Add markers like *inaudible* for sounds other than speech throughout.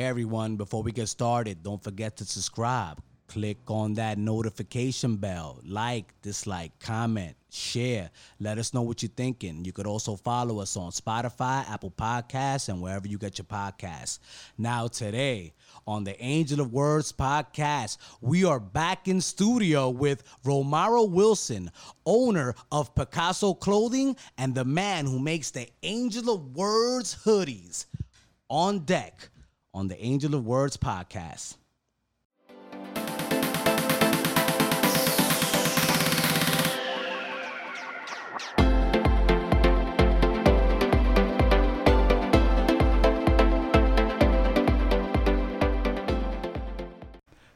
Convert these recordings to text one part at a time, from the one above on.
Everyone, before we get started, don't forget to subscribe. Click on that notification bell. Like, dislike, comment, share. Let us know what you're thinking. You could also follow us on Spotify, Apple Podcasts, and wherever you get your podcasts. Now, today on the Angel of Words podcast, we are back in studio with Romaro Wilson, owner of Pcaso Clothing and the man who makes the Angel of Words hoodies. On deck on the Angel of Words podcast.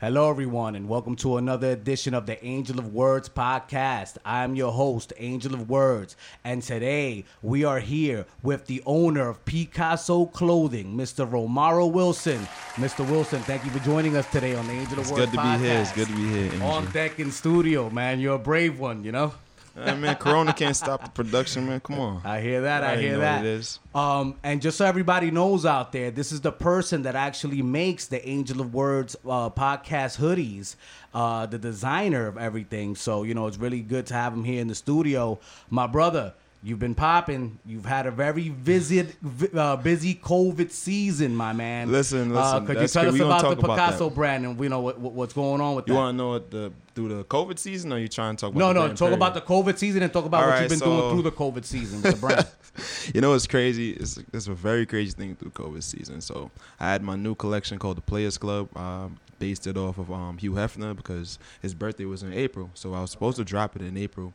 Hello, everyone, and welcome to another edition of the Angel of Words podcast. I'm your host, Angel of Words, and today we are here with the owner of Pcaso Clothing, Mr. Romaro Wilson. Mr. Wilson, thank you for joining us today on the Angel of It's Words good to podcast. be here. It's good to be here. On Angel. deck in studio, man. You're a brave one, you know? Uh, man, Corona can't stop the production, man. Come on. I hear that. I, already hear that. it is. Um, and just so everybody knows out there, this is the person that actually makes the Angel of Words uh, podcast hoodies, uh, the designer of everything. So you know, it's really good to have him here in the studio, my brother. You've been popping. You've had a very visit, uh, busy COVID season, my man. Listen, listen, could you tell us about the about Picasso that. brand and we know what, what- what's going on with You that? want to know what the through the COVID season, or you trying to talk about? no, the no. Talk period? about the COVID season and talk about All what right, you've been doing through the COVID season with the brand. *laughs* You know it's crazy? It's, it's a very crazy thing through COVID season. So I had my new collection called the Players Club. Um, based it off of um, Hugh Hefner because his birthday was in April. So I was supposed to drop it in April,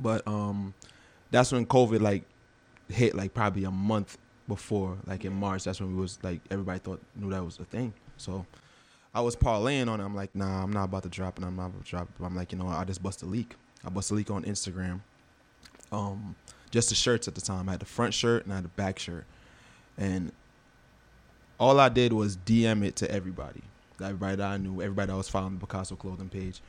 but um, that's when COVID like hit like probably a month before, like in March. That's when we was like everybody thought knew that was a thing. So I was parlaying on it. I'm like, nah, I'm not about to drop it. I'm not about to drop it. I'm like, you know? I just bust a leak. I bust a leak on Instagram. Um, just the shirts at the time. I had the front shirt and I had the back shirt, and all I did was DM it to everybody, everybody that I knew, everybody that was following the Pcaso clothing page,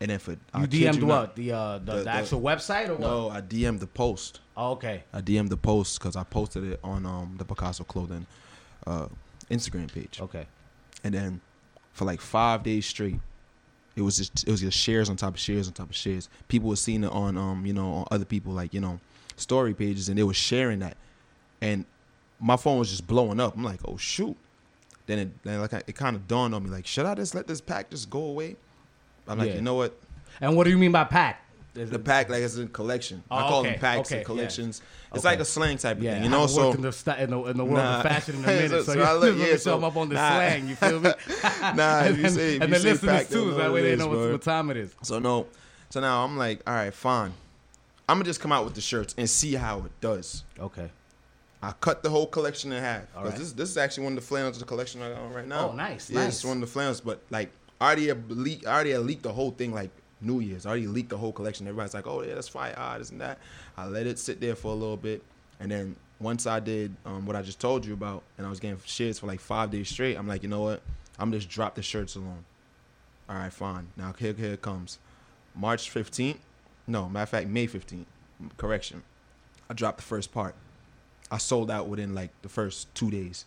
and then for You I DM'd you what? the, uh, the The- the the- actual website or what? No, I DM'd the post. Oh, okay. I DM'd the post because I posted it on um the Pcaso clothing uh, Instagram page. Okay. and then for like five days straight it was just it was just shares on top of shares on top of shares people were seeing it on um you know on other people like you know story pages and they were sharing that and my phone was just blowing up i'm like oh shoot then it then like I, it kind of dawned on me like should i just let this pack just go away i'm like Yeah. you know what And what do you mean by pack? Is the it- pack like it's a collection i Oh, call okay, them packs okay, and collections it's like a slang type of Yeah, thing I you know haven't so worked in the, sta- in the in the world Nah. of fashion in a *laughs* minute, So- so, so you I look- yeah, so- them up on the nah. slang. You feel me? *laughs* Nah, *laughs* if and you then- say- if and you the say listeners pack, too, know that way they know what, time it is. So no, so now I'm like, all right, fine. I'm gonna just come out with the shirts and see how it does. Okay. I cut the whole collection in half All because right. this this is actually one of the flannels of the collection I got on right now. Oh, nice, Yeah, nice. it's one of the flannels, but like I already leaked, already leaked the whole thing like New Year's. I already leaked the whole collection. Everybody's like, oh yeah, that's fire, ah, and that. I let it sit there for a little bit, and then once I did um, what I just told you about, and I was getting shares for like five days straight, I'm like, you know what? I'm just drop the shirts alone. All right, fine. Now here, here it comes. March 15th. No, matter of fact, May 15th. Correction. I dropped the first part. I sold out within like the first two days.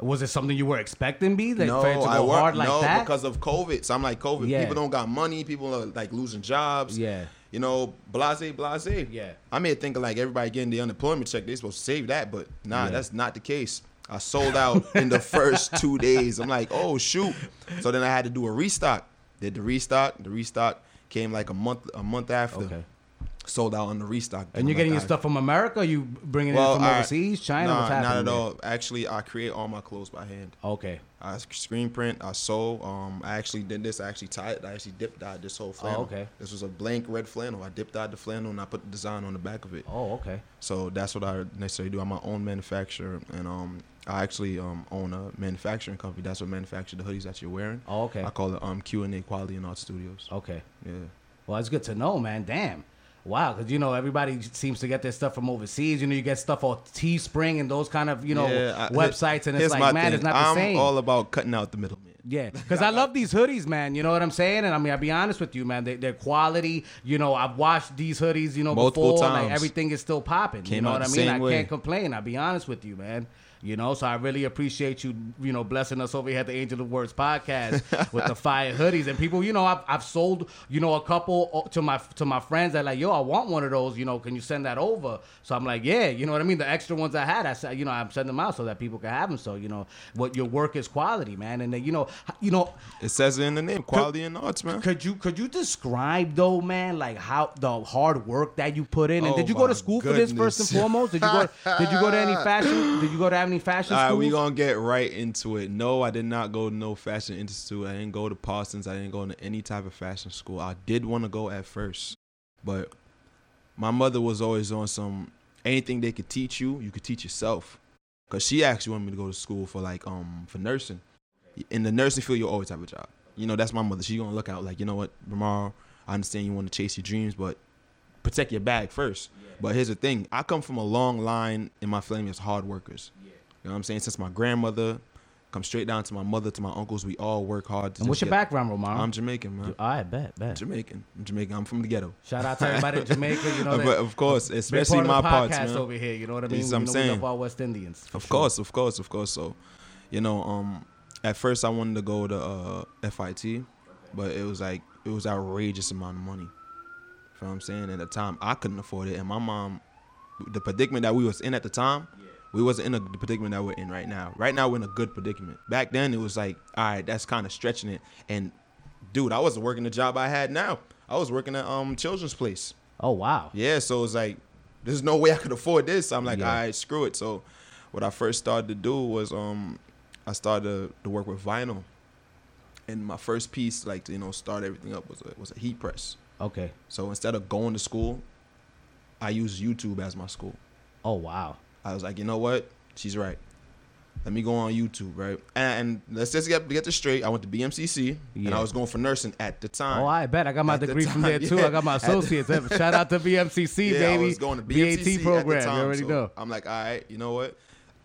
Was it something you were expecting, B? Like, no, for it to go I work, hard like no, that? because of COVID. So I'm like, COVID. Yeah. People don't got money. People are like losing jobs. yeah. You know, blase, blase. Yeah. I may think like everybody getting the unemployment check, they supposed to save that, but nah, Yeah. that's not the case. I sold out in the first *laughs* two days. I'm like, oh shoot. So then I had to do a restock. Did the restock. The restock came like a month a month after. Okay. Sold out on the restock. And you're getting like, your stuff from America? You bringing Well, it from I- overseas, China? Nah, not at all. Actually, I create all my clothes by hand. Okay. I screen print. I sew. Um, I actually did this. I actually tied. It, I actually dip dyed this whole flannel. Oh, okay. This was a blank red flannel. I dip dyed the flannel and I put the design on the back of it. Oh, okay. So that's what I necessarily do. I'm my own manufacturer, and um, I actually um own a manufacturing company. That's what manufacture the hoodies that you're wearing. Oh, okay. I call it um Q and A Quality and Art Studios. Okay. Yeah. Well, it's good to know, man. Damn. Wow, because you know everybody seems to get their stuff from overseas. You know, you get stuff on Teespring and those kind of you know Yeah, I- websites, and it's like, man, thing. it's not the I'm same. all about cutting out the middleman. Yeah, because I love these hoodies, man. You know what I'm saying? And I mean, I'll be honest with you, man. They, they're quality. You know, I've washed these hoodies, you know, Multiple before. Like everything is still popping. you Came know out what I mean? I way. can't complain. I'll be honest with you, man. You know, so I really appreciate you, you know, blessing us over here at the Angel of Words podcast *laughs* with the fire hoodies and people. You know, I've, I've sold, you know, a couple uh, to my to my friends that like, yo, I want one of those. You know, can you send that over? So I'm like, yeah, you know what I mean. The extra ones I had, I said, you know, I'm sending them out so that people can have them. So you know, what your work is quality, man. And then, you know, you know, It says it in the name, quality and arts, man. could you could you describe though, man, like how the hard work that you put in? And Oh, did you go to school for this first and foremost? Did you go? did you go to any fashion? Did you go to *laughs* any fashion All right, schools? we gonna get right into it. No, I did not go to no fashion institute. I didn't go to Parsons. I didn't go to any type of fashion school. I did want to go at first, but my mother was always on some anything they could teach you, you could teach yourself. Cause she actually wanted me to go to school for like um for nursing. In the nursing field, you always have a job. You know, that's my mother. She gonna look out like, you know what, Ramar, I understand you want to chase your dreams, but protect your bag first. But here's the thing: I come from a long line in my family as hard workers. You know what I'm saying? Since my grandmother, come straight down to my mother, to my uncles, we all work hard. To and what's your get- background, Romar? I'm Jamaican, man. All right, bet, bet. Jamaican. I'm Jamaican. I'm from the ghetto. Shout out to everybody in Jamaica. You know, *laughs* But of course, especially part my of the parts, man. over here. You know what I mean? Yes, we I'm know we saying. love our West Indians. Of sure. course, of course, of course. So, you know, um, at first I wanted to go to uh, FIT, but it was like it was outrageous amount of money. You know what I'm saying? At the time, I couldn't afford it, and my mom, the predicament that we was in at the time, we wasn't in a, the predicament that we're in right now. Right now, we're in a good predicament. Back then, it was like, all right, that's kind of stretching it. And dude, I wasn't working the job I had now. I was working at um Children's Place. Oh wow. Yeah, so it's like there's no *laughs* way I could afford this. I'm like, Yeah. all right, screw it. So what I first started to do was um I started to, to work with vinyl. And my first piece, like to, you know, start everything up was a was a heat press. Okay. So instead of going to school, I used YouTube as my school. Oh wow. I was like, you know what? She's right. Let me go on YouTube, right? And, and let's just get get this straight. I went to BMCC, and I was going for nursing at the time. Oh, I bet I got my At the degree from there *laughs* too. yeah. I got my At the- associates. *laughs* Shout out to BMCC, *laughs* yeah, baby. I was going to BMCC BAT program. The time, you already so know. I'm like, all right, you know what?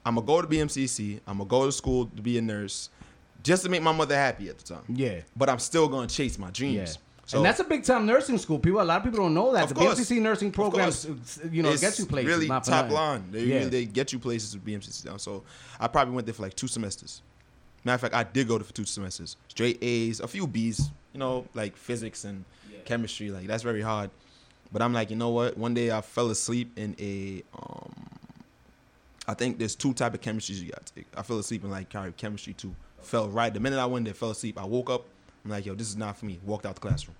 I'm gonna go to BMCC. I'm gonna go to school to be a nurse, just to make my mother happy at the time. Yeah. But I'm still gonna chase my Yeah. dreams. So and that's a big time nursing school. People, a lot of people don't know that the course. BMCC nursing Of program, course. you know, gets you places. Really top nothing. line. They Yeah. really they get you places with BMCC down. So I probably went there for like two semesters. Matter of fact, I did go there for two semesters. Straight A's, a few B's. You know, like physics and chemistry. Like that's very hard. But I'm like, you know what? One day I fell asleep in a. Um, I think there's two type of chemistries you got to take. I fell asleep in like chemistry two. Fell right the minute I went there, fell asleep. I woke up. I'm like, yo, this is not for me. Walked out the classroom.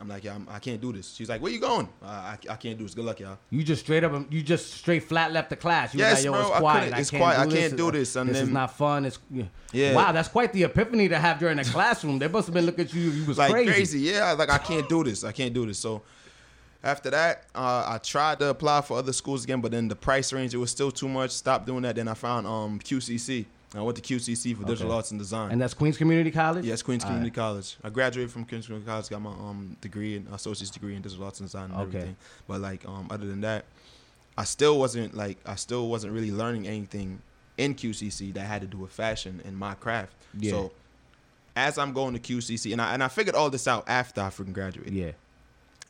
I'm like, yeah, I'm, I can't do this. She's like, where you going? Uh, I, I can't do this. Good luck, y'all. You just straight up, you just straight flat left the class. You Yes, like, yo, bro, it's I quiet. I it's can't quiet. Do I this. can't do this. And this is not fun. It's yeah. Yeah. Wow, that's quite the epiphany to have during the classroom. They must have been looking at you. You was like crazy. crazy. Yeah, like I can't do this. I can't do this. So after that, uh, I tried to apply for other schools again, but then the price range it was still too much. Stopped doing that. Then I found um QCC. I went to QCC for digital arts and design. And that's Queens Community College. yes, Queens All Community College. I graduated from Queens Community College. Got my um degree and associate's degree in digital arts and design and Okay. everything. But like um other than that, I still wasn't like I still wasn't really learning anything in QCC that had to do with fashion and my craft. Yeah. So as I'm going to QCC, and I and I figured all this out after I freaking graduated. Yeah.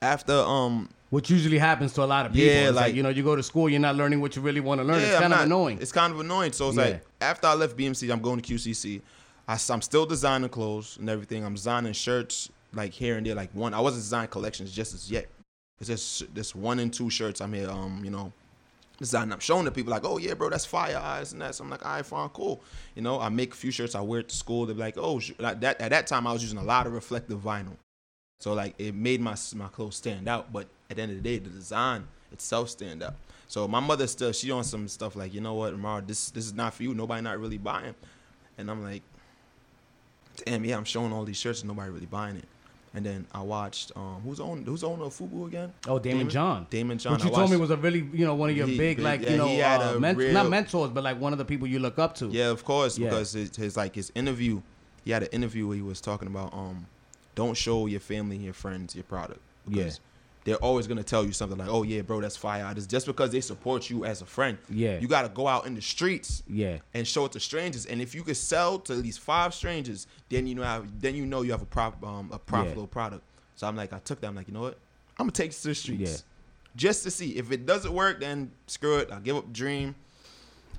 After um Which usually happens to a lot of people. Yeah, like, like- you know, you go to school, you're not learning what you really want to learn. it's I'm kind of not- annoying. It's kind of annoying. So it's Yeah. like after I left BMC, I'm going to QCC. I, am still designing clothes and everything. I'm designing shirts like here and there. Like one, I wasn't designing collections just as yet. It's just this one and two shirts. I'm here, um, you know, designing. I'm showing the people like, oh yeah, bro, that's fire eyes and that. So I'm like, all right, fine, cool. You know, I make a few shirts. I wear it to school. They're like, oh, like that. At that time, I was using a lot of reflective vinyl. So like it made my my clothes stand out, but at the end of the day, the design itself stand out. So my mother still she on some stuff like you know what, Ramar, this this is not for you. Nobody not really buying, and I'm like, damn yeah, I'm showing all these shirts and nobody really buying it. And then I watched um who's on who's owner of Fubu again? oh, Daymond, John. Daymond John. Which you told me was a really, you know, one of your He- big, big- like, yeah, you know, uh, ment- real- not mentors, but like one of the people you look up to. Yeah, of course, Yeah. because his, his like his interview, he had an interview where he was talking about um, don't show your family and your friends your product because Yeah. They're always gonna tell you something like, oh yeah, bro, that's fire. It's just because they support you as a friend. Yeah. you gotta go out in the streets Yeah. and show it to strangers. And if you could sell to at least five strangers, then you know how, then you know you have a prop um, a profitable product. So I'm like, I took that. I'm like, you know what? I'm gonna take this to the streets Yeah. just to see if it doesn't work. Then screw it. I'll give up the dream.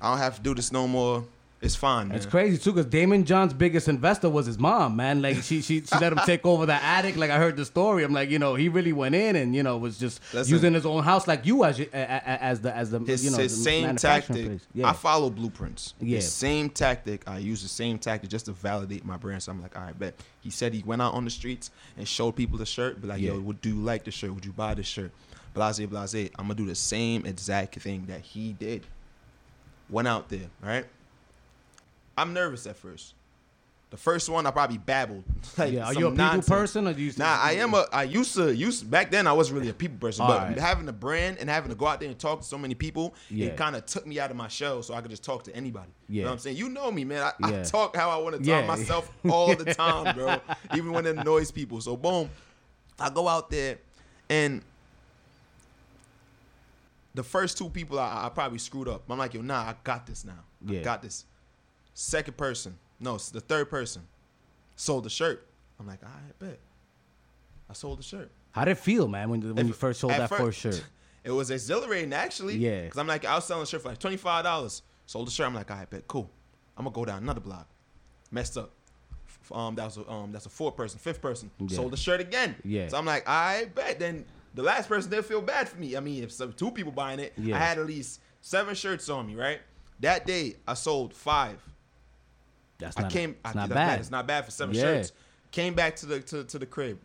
I don't have to do this no more. It's fine, man. It's crazy too, because Daymond John's biggest investor was his mom, man. Like she she she let him *laughs* take over the attic. Like I heard the story. I'm like, you know, he really went in and you know was just Listen. using his own house like you as your- a- a- as the as the his, you know his the same tactic. Yeah. I follow blueprints. Yeah. His same tactic. I use the same tactic just to validate my brand. So I'm like, all right, bet. He said he went out on the streets and showed people the shirt. Be like, Yeah. yo, would do you like the shirt? Would you buy the shirt? Blase, blase. I'm gonna do the same exact thing that he did. Went out there, right? I'm nervous at first. The first one, I probably babbled. *laughs* Like yeah. Are you a people nonsense. person or do you? Nah, I am a. I used to used back then. I wasn't really a people person, but Alright. having a brand and having to go out there and talk to so many people, Yeah. it kind of took me out of my shell, so I could just talk to anybody. You Yeah. know what I'm saying? You know me, man. I, Yeah. I talk how I want to talk myself all the *laughs* time, bro. Even when it annoys people. So boom, I go out there, and the first two people I, I probably screwed up. I'm like, yo, nah, I got this now. Yeah. I got this. Second person, no, it's the third person, sold the shirt. I'm like, all right, bet. I sold the shirt. How did it feel, man, when when you first sold that fir- first shirt? *laughs* It was exhilarating actually. Yeah. Cause I'm like, I was selling a shirt for like twenty five dollars. Sold the shirt. I'm like, all right, bet, cool. I'm gonna go down another block. Messed up. Um, that was a, um, that's a fourth person, fifth person. Yeah. Sold the shirt again. Yeah. So I'm like, I bet. Then the last person didn't feel bad for me. I mean, if some, two people buying it, Yeah. I had at least seven shirts on me, right? That day, I sold five. That's I not. came. It's I, not that- bad. It's not bad for seven Yeah. shirts. Came back to the to, to the crib.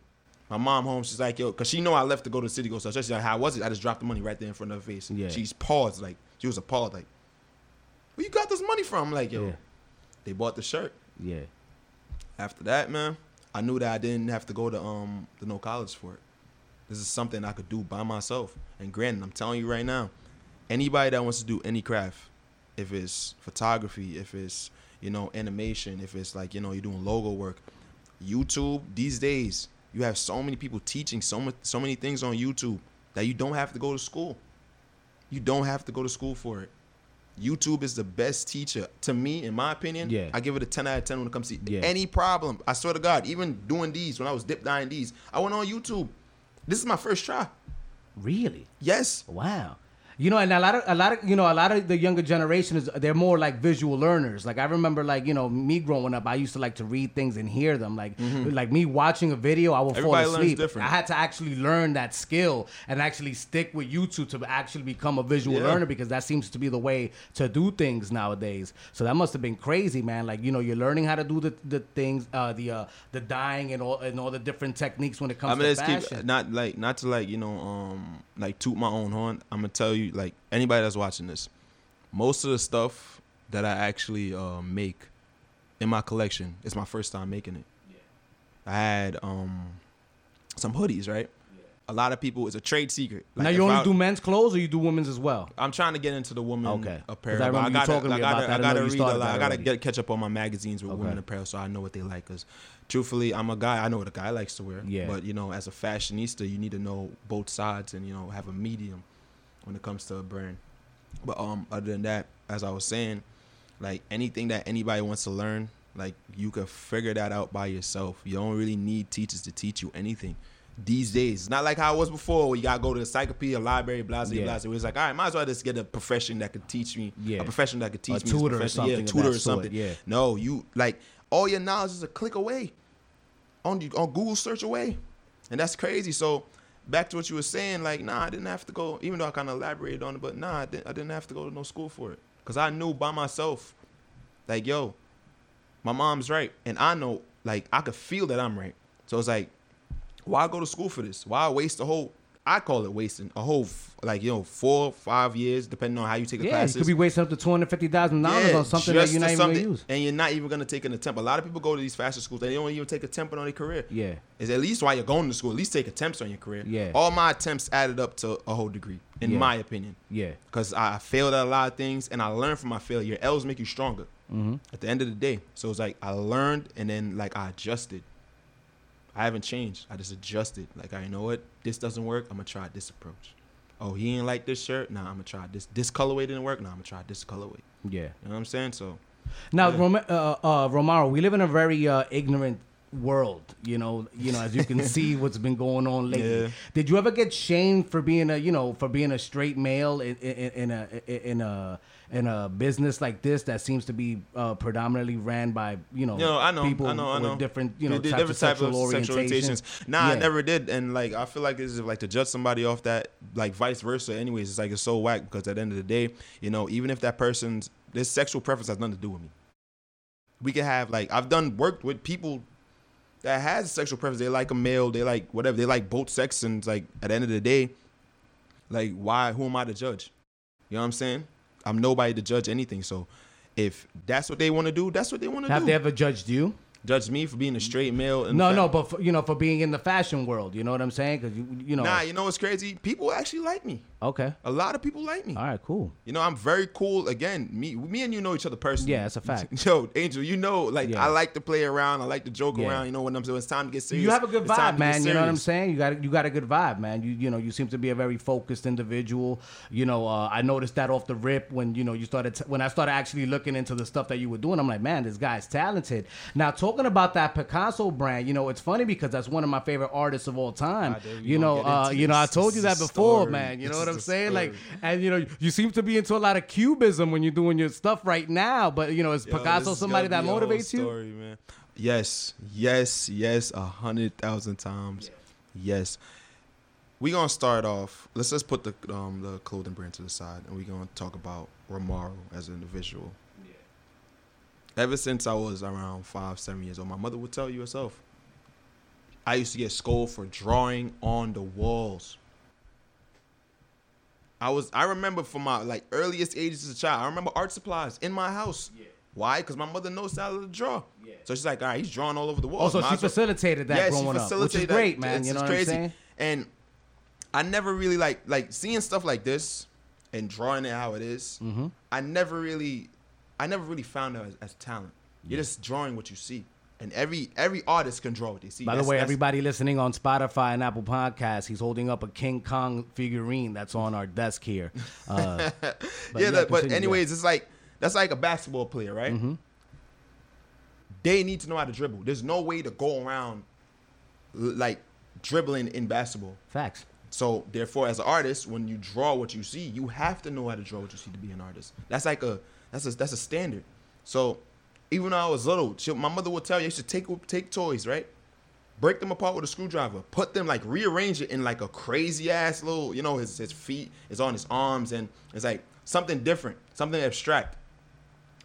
My mom home. She's like, yo, cause she know I left to go to the city go. So she's like, how was it? I just dropped the money right there in front of her face. Yeah. She's paused like she was appalled like, where you got this money from? I'm like, yo, Yeah. they bought the shirt. Yeah. After that, man, I knew that I didn't have to go to um to no college for it. This is something I could do by myself. And granted, I'm telling you right now, anybody that wants to do any craft, if it's photography, if it's you know animation, if it's like you know you're doing logo work, YouTube these days you have so many people teaching so much so many things on YouTube that you don't have to go to school. You don't have to go to school for it. YouTube is the best teacher to me, in my opinion. Yeah. I give it a 10 out of 10 when it comes to Yeah. any problem. I swear to God, even doing these when I was dip dyeing these, I went on YouTube. This is my first try. Really? Yes. Wow. You know, and a lot of a lot of you know a lot of the younger generation is they're more like visual learners. Like I remember, like you know, me growing up, I used to like to read things and hear them. Like like me watching a video, I would Mm-hmm. Everybody fall asleep. I had to actually learn that skill and actually stick with YouTube to actually become a visual Yeah. learner because that seems to be the way to do things nowadays. So that must have been crazy, man. Like you know, you're learning how to do the, the things, uh, the uh, the dyeing and all and all the different techniques when it comes I'm to gonna fashion. keep not like not to like you know um like toot my own horn. I'm gonna tell you like anybody that's watching this, most of the stuff that I actually uh, make in my collection is my first time making it. I had um some hoodies, right? A lot of people it's a trade secret. Like, now you only I- do men's clothes or you do women's as well? I'm trying to get into the woman Okay. 'Cause apparel. I but gotta, I gotta. I I gotta read. started A lot. I gotta get catch up on my magazines with Okay. women apparel, so I know what they like. Cause truthfully, I'm a guy. I know what a guy likes to wear. Yeah. But you know, as a fashionista, you need to know both sides and you know have a medium when it comes to a brand. But um, other than that, as I was saying, like anything that anybody wants to learn, like you can figure that out by yourself. You don't really need teachers to teach you anything. These days, it's not like how it was before. Where you gotta go to the encyclopedia, library, blah blah Yeah. blah. Where it's like, all right, might as well just get a profession that could teach me. Yeah. A profession that could teach A me. tutor or something Yeah, tutor or sort, something. yeah. No, you like all your knowledge is a click away, on on Google search away, and that's crazy. So back to what you were saying, like, nah, I didn't have to go. Even though I kind of elaborated on it, but nah, I didn't, I didn't have to go to no school for it because I knew by myself, like, yo, my mom's right, and I know, like, I could feel that I'm right. So it's like, why go to school for this? Why waste the whole? I call it wasting a whole, like, you know, four, five years, depending on how you take the Yeah, classes. you could be wasting up to two hundred fifty thousand dollars on something that you're not even gonna use. And you're not even gonna take an attempt. A lot of people go to these fashion schools, they don't even take a temp on their career. Yeah, Is at least while you're going to school, at least take attempts on your career. Yeah. All my attempts added up to a whole degree, in Yeah. my opinion. yeah, Because I failed at a lot of things and I learned from my failure. L's make you stronger mm-hmm. at the end of the day. So it's like I learned and then like I adjusted. I haven't changed. I just adjusted. Like I know what this doesn't work. I'm gonna try this approach. Oh, he ain't like this shirt. Nah, I'm gonna try this. This colorway didn't work. Nah, I'm gonna try this colorway. yeah. You know what I'm saying? So Now, Yeah. Rom- uh, uh, Romaro, we live in a very uh, ignorant world. You know, you know, as you can *laughs* see, what's been going on lately. Yeah. Did you ever get shamed for being a, you know, for being a straight male in, in, in a in a in a business like this that seems to be uh, predominantly ran by you know, You know, I know, people I know, I know. with different you know types different of type sexual of sexual orientations. orientations. Nah, I never did, and like I feel like this is like to judge somebody off that, like vice versa. Anyways, it's like it's so whack because at the end of the day, you know, even if that person's this sexual preference has nothing to do with me. We can have like I've done worked with people that has sexual preference. They like a male, they like whatever, they like both sex, and like at the end of the day, like why? Who am I to judge? You know what I'm saying? I'm nobody to judge anything. So if that's what they want to do, that's what they want to do. Have they ever judged you? judge me for being a straight male? No, no, but for, you know, for being in the fashion world, you know what I'm saying? Because you, you know, Nah, you know what's crazy? People actually like me. Okay, A lot of people like me. all right, cool. You know, I'm very cool. Again, me, me and you know each other personally. Yeah, that's a fact. *laughs* Yo, Angel, you know, like Yeah. I like to play around. I like to joke Yeah. around. You know, when I'm saying? when it's time to get serious. You have a good vibe, man. You know what I'm saying? You got you got a good vibe, man. You you know you seem to be a very focused individual. You know, uh, I noticed that off the rip when you know you started t- when I started actually looking into the stuff that you were doing. I'm like, man, this guy's talented. Now talking about that Picasso brand, you know, it's funny because that's one of my favorite artists of all time. Ah, you know, uh, you know, I told you that before, story. man. You know what I'm saying? Like, and you know, you seem to be into a lot of cubism when you're doing your stuff right now. But you know, is Yo, Picasso somebody that gonna be a whole motivates you? man. Yes, yes, yes, a hundred thousand times. Yes. We gonna start off. Let's just put the um the clothing brand to the side, and we gonna talk about Romaro as an individual. Yeah. Ever since I was around five, seven years old, my mother would tell you herself. I used to get scolded for drawing on the walls. I was I remember from my like earliest ages as a child. I remember art supplies in my house. Yeah. Why? Because my mother knows how to draw. Yeah. So she's like, all right, he's drawing all over the walls. Also, Might she facilitated that yeah, growing she up, which is facilitated that. great, man. It's- you know it's what crazy. I'm saying? And I never really like like seeing stuff like this and drawing it how it is, Mm-hmm. I never really, I never really found it as, as talent. You're just drawing what you see, and every every artist can draw what they see. By the way, everybody listening on Spotify and Apple Podcasts, he's holding up a King Kong figurine that's on our desk here. *laughs* Uh, but yeah, that, but anyways, it's like that's like a basketball player, right? Mm-hmm. They need to know how to dribble. There's no way to go around like dribbling in basketball. Facts. So therefore, as an artist, when you draw what you see, you have to know how to draw what you see to be an artist. That's like a that's a that's a standard. So even though I was little, she, my mother would tell you, you should take take toys, right? Break them apart with a screwdriver, put them like rearrange it in like a crazy ass little, you know, his his feet is on his arms, and it's like something different, something abstract,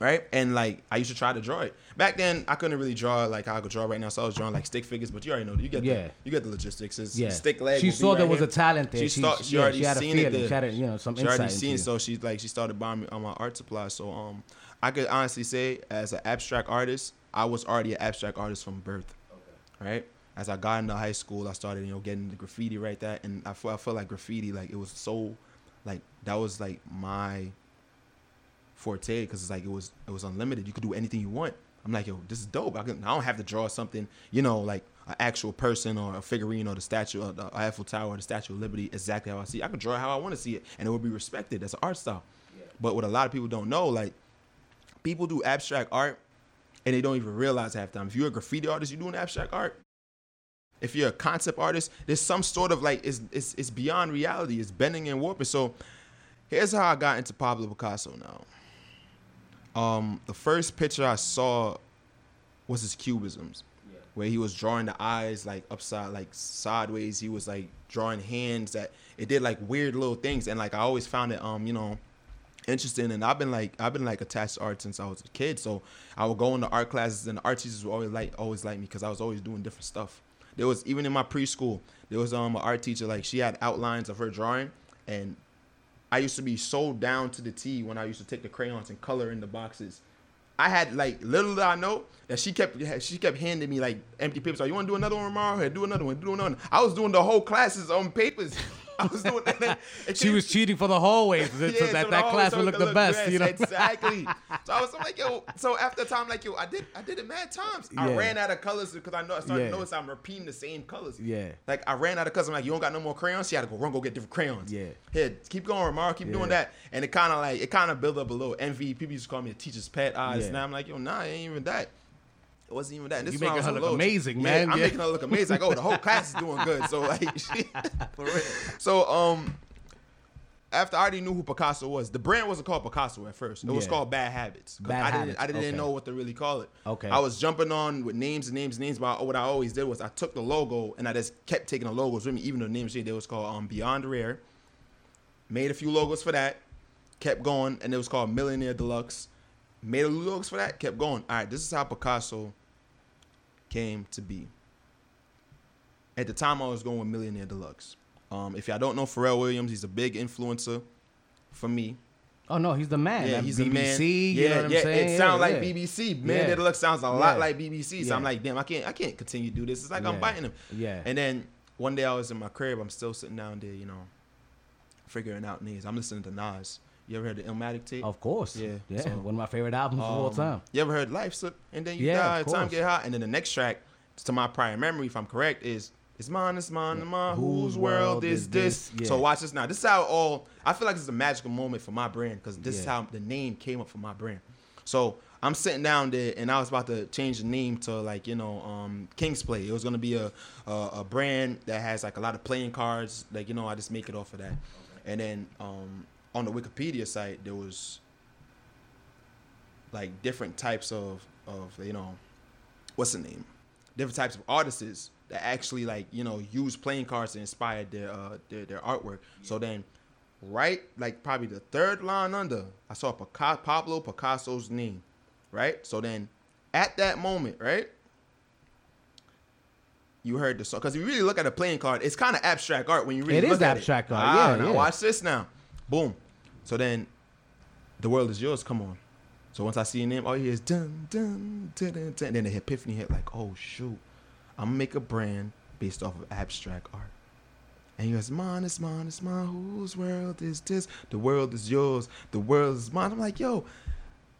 right? And like I used to try to draw it. Back then, I couldn't really draw like how I could draw right now, so I was drawing like stick figures. But you already know, you get Yeah. the, you get the logistics. It's Yeah. stick leg. She saw there was here. a talent there. She, She- start, she yeah, already she seen it. there. She had a, you know, some She already seen it, so she like she started buying me on my art supplies. So um, I could honestly say, as an abstract artist, I was already an abstract artist from birth. Right. As I got into high school, I started you know getting the graffiti right there, and I felt I felt like graffiti like it was so, like that was like my forte because it's like it was it was unlimited. You could do anything you want. I'm like, yo, this is dope. I, can, I don't have to draw something, you know, like an actual person or a figurine or the statue of the Eiffel Tower or the Statue of Liberty exactly how I see. it. I can draw how I want to see it, and it would be respected as an art style. But what a lot of people don't know, like people do abstract art, and they don't even realize half the time. If you're a graffiti artist, you're doing abstract art. If you're a concept artist, there's some sort of like it's it's, it's beyond reality. It's bending and warping. So here's how I got into Pablo Picasso now. Um, the first picture I saw was his cubisms, where he was drawing the eyes like upside, like sideways. He was like drawing hands that it did like weird little things, and like I always found it, um, you know, interesting. And I've been like I've been like attached to art since I was a kid. So I would go into art classes, and the art teachers would always like always like me because I was always doing different stuff. There was even in my preschool, there was um an art teacher like she had outlines of her drawing, and I used to be so down to the T when I used to take the crayons and color in the boxes. I had like little did I know that she kept she kept handing me like empty papers. Like, you want to do another one? Here, do another one. Do another one. I was doing the whole classes on papers. I was doing that. *laughs* She was cheating for the hallways so yeah, that so that the class would look the best. You know, exactly. *laughs* So I was like, yo. So after time, like, yo, I did, I did it mad times. I Yeah. ran out of colors because I know I started Yeah. to notice I'm repeating the same colors. Yeah. Like I ran out of colors. I'm like, you don't got no more crayons. She had to go run, go get different crayons. Yeah. Here, keep going, Ramar. Keep doing that. And it kind of like it kind of built up a little envy. People used to call me a teacher's pet. Yeah. and. I'm like, yo, nah, it ain't even that. It wasn't even that. And this You making her look amazing, Yeah, man. I'm Yeah. making her look amazing. Like, oh, the whole class is doing good. So like, *laughs* she, for real. So um, after I already knew who Picasso was, the brand wasn't called Picasso at first. It was called Bad Habits. Bad I Habits, didn't, I didn't okay. know what to really call it. Okay. I was jumping on with names and names and names, but what I always did was I took the logo and I just kept taking the logos with me, even though the names they was called um, Beyond Rare. Made a few logos for that, kept going, and it was called Millionaire Deluxe. Made a logos for that, kept going. All right, this is how Picasso came to be. At the time, I was going with Millionaire Deluxe. Um, if y'all don't know Pharrell Williams, he's a big influencer for me. Oh no, he's the man. Yeah, he's BBC, the man. You yeah, know what I'm yeah. saying? It sounds Yeah, like yeah. BBC. Millionaire Yeah. Deluxe sounds a lot like BBC. So I'm like, damn, I can't, I can't continue to do this. It's like. I'm biting him. Yeah. And then one day I was in my crib. I'm still sitting down there, you know, figuring out names. I'm listening to Nas. You ever heard the Illmatic tape? Of course. Yeah, Yeah. so- One of my favorite albums of all Um, time. You ever heard Life Slip? And then you Yeah, die, time get hot. And then the next track, to my prior memory, if I'm correct, is it's mine, it's mine, it's mine. Whose world is this? Yeah. So watch this now. This is how all I feel like this is a magical moment for my brand because this is how the name came up for my brand. So I'm sitting down there and I was about to change the name to like you know um, King's Play. It was gonna be a, a a brand that has like a lot of playing cards. Like you know I just make it off of that. And then um, on the Wikipedia site there was like different types of of you know what's the name? Different types of artists that actually like you know use playing cards to inspire their uh their, their artwork. So then right like probably the third line under i saw pablo picasso's name right? So then at that moment right you heard the song. Because if you really look at a playing card it's kind of abstract art when you really It is look at abstract it. art, Ah, yeah, now yeah. watch this now. Boom so then the world is yours come on so once I see your name, all you hear is dun dun dun dun, dun. And then the epiphany hit like, oh shoot, I'm gonna make a brand based off of abstract art. And he goes, mine is mine, it's mine. Whose world is this? The world is yours. The world is mine. I'm like, yo,